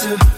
to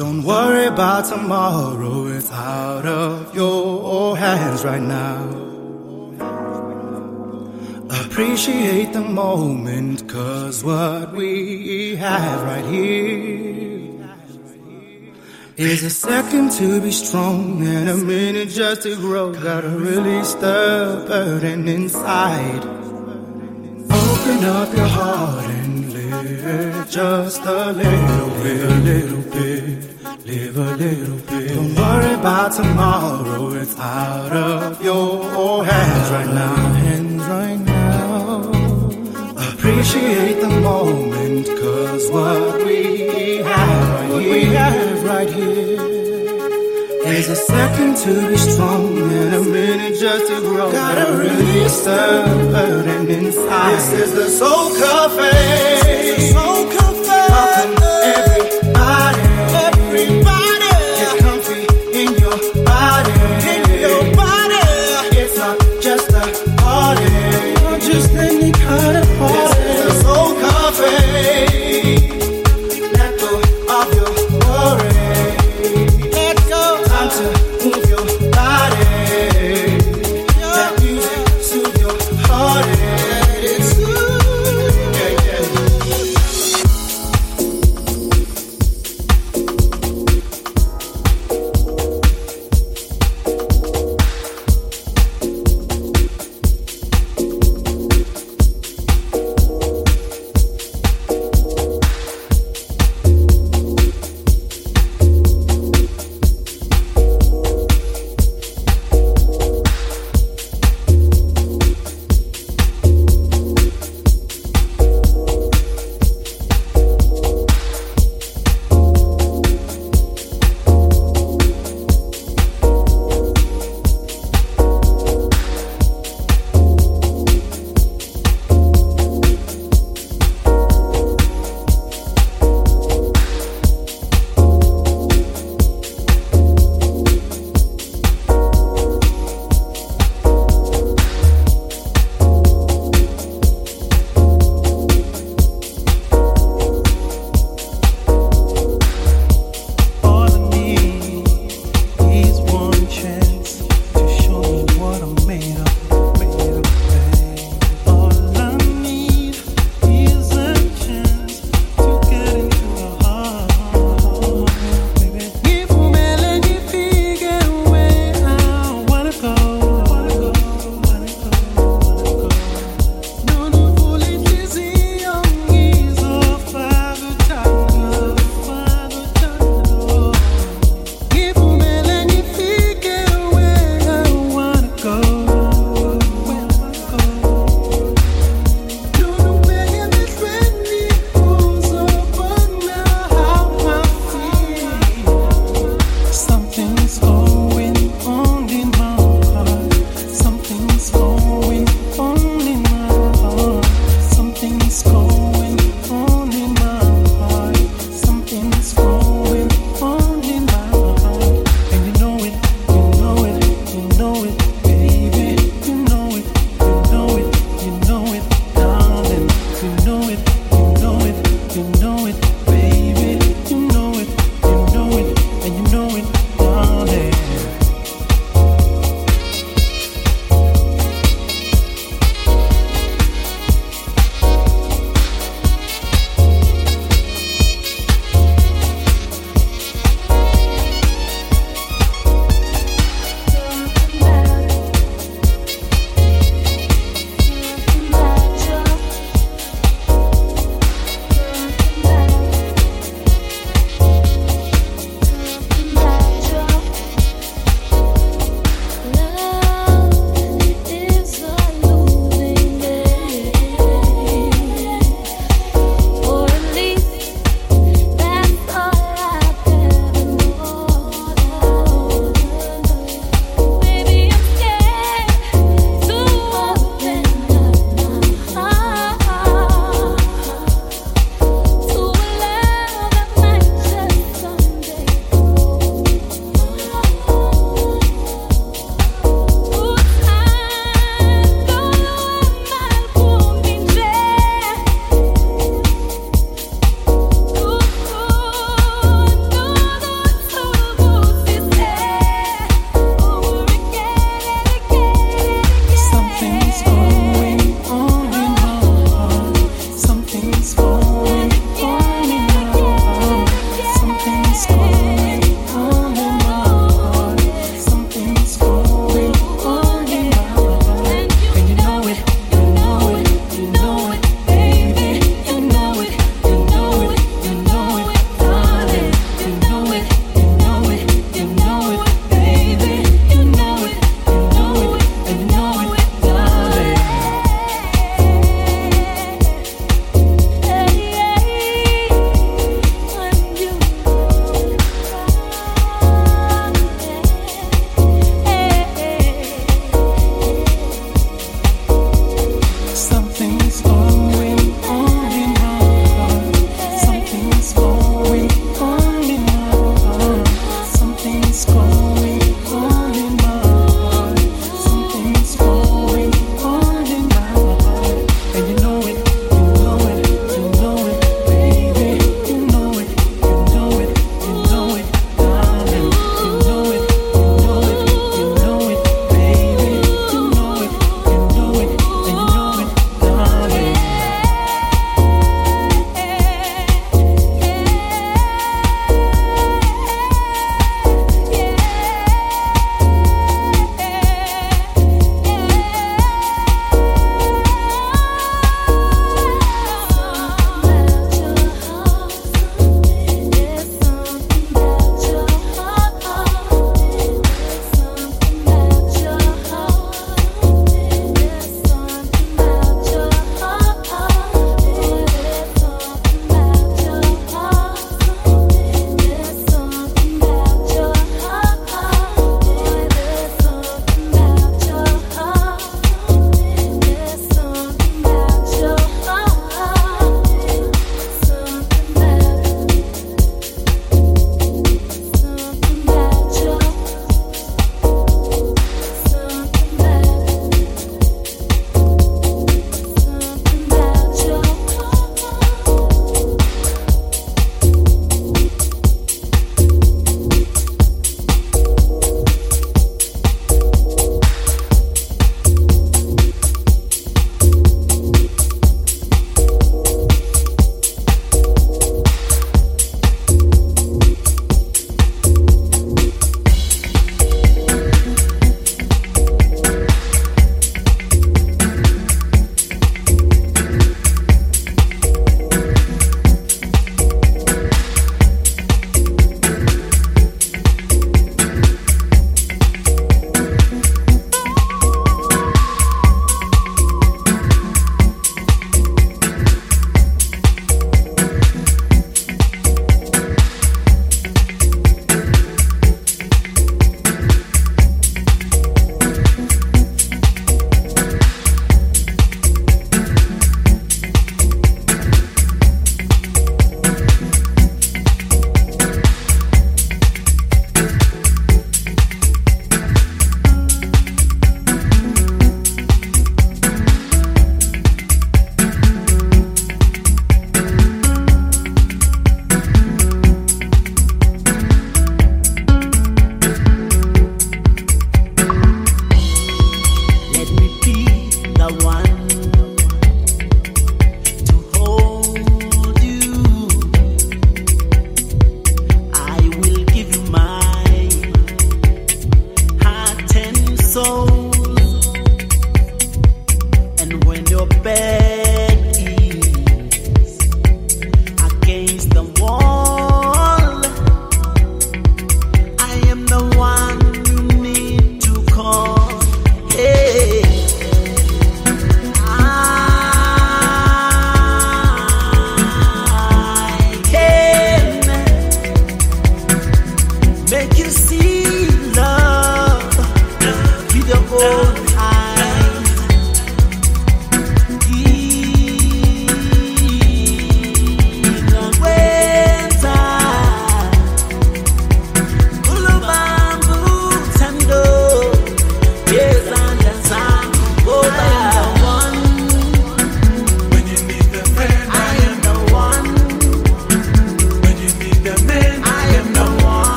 Don't worry about tomorrow, it's out of your hands right now. Appreciate the moment, cause what we have right here is a second to be strong and a minute just to grow. Gotta release the burden inside. Open up your heart and bit, just a little bit, a little bit, live a little bit. Don't worry about tomorrow, it's out of your hands right now. Hands right now. Appreciate the moment, cause what we have right here, we have right here there's a second to be strong and a minute just to grow. Gotta release the burden inside. This is the soul cafe.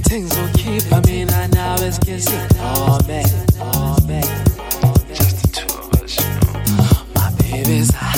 things will keep. I mean, I now it's kissing. Oh man, oh man. Just the two of us, you know. My baby's high.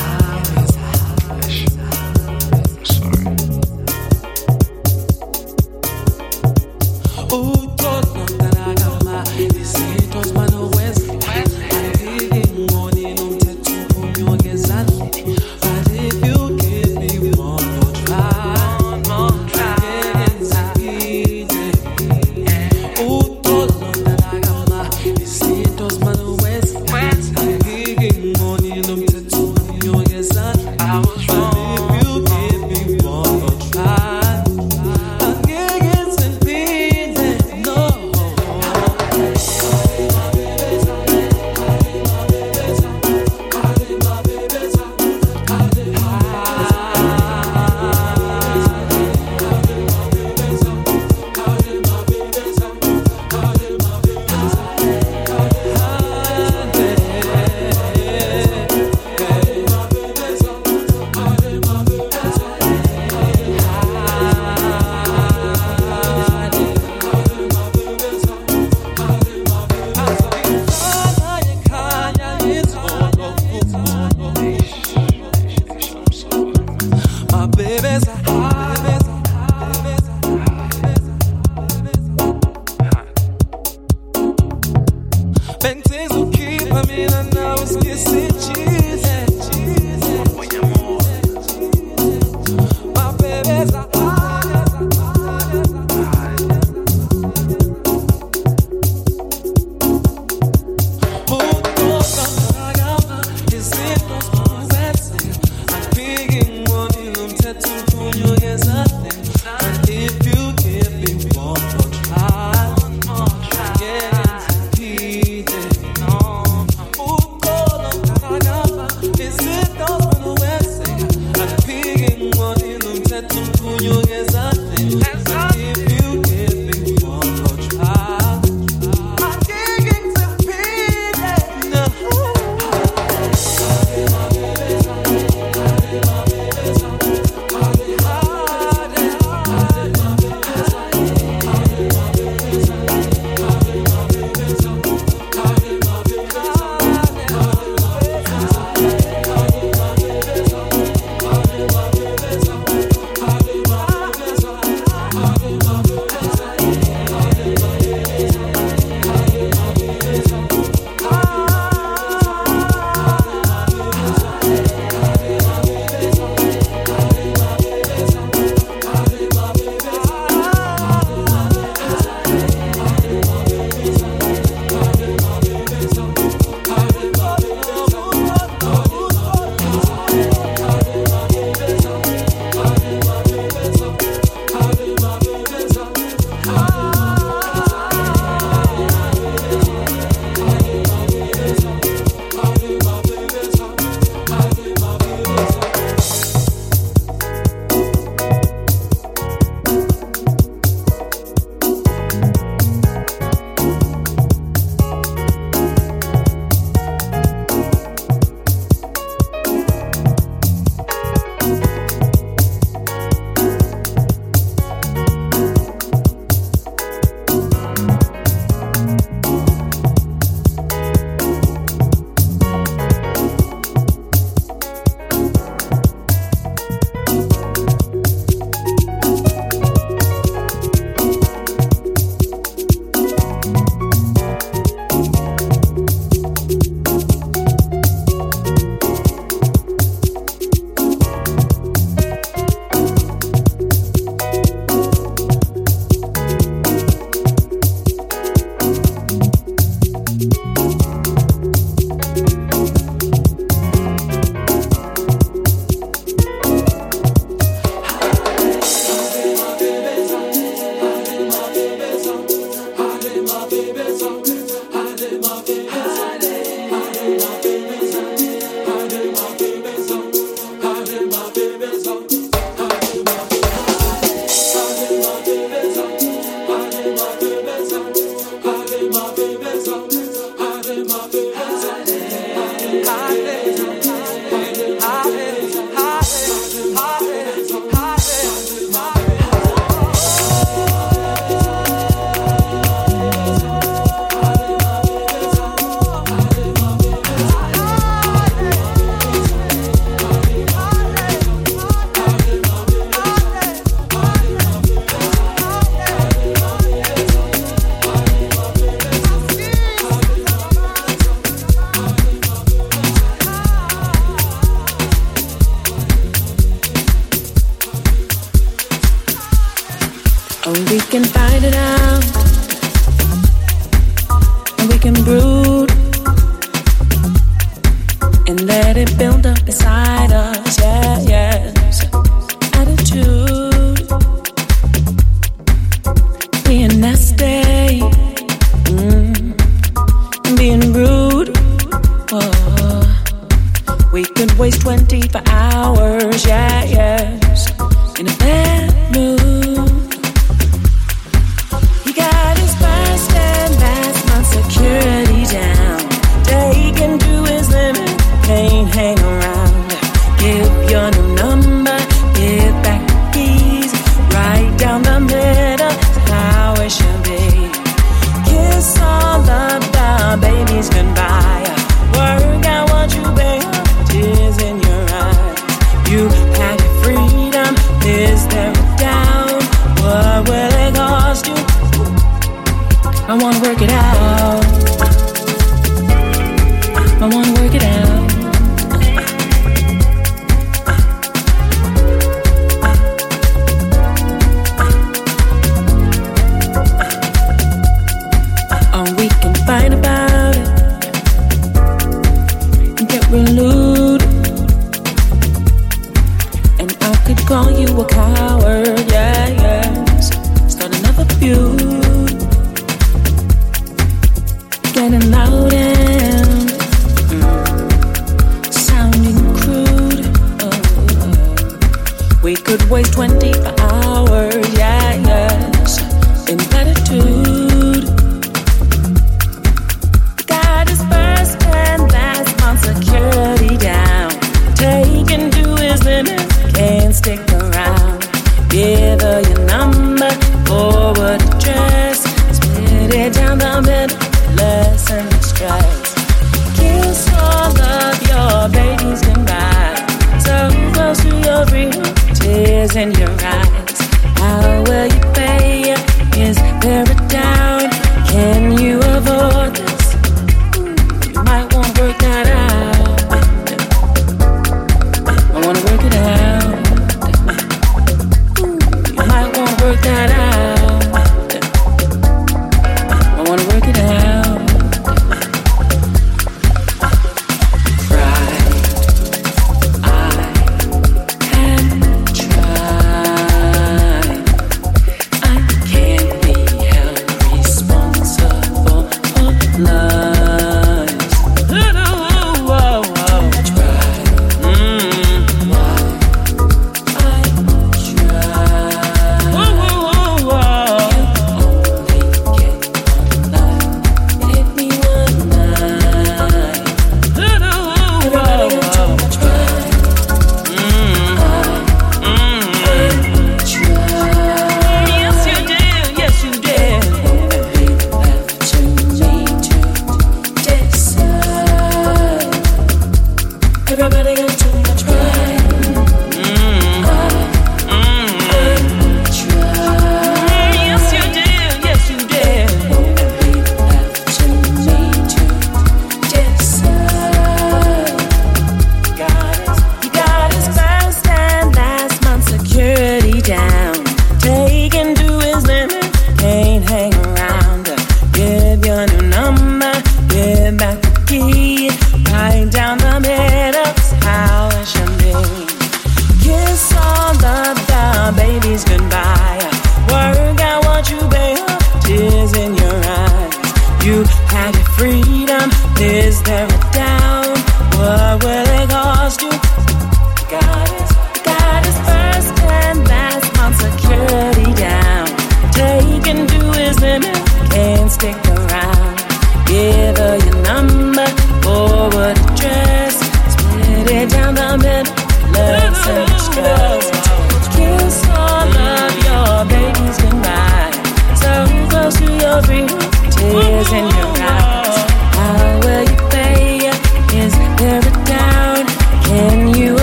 in your eyes.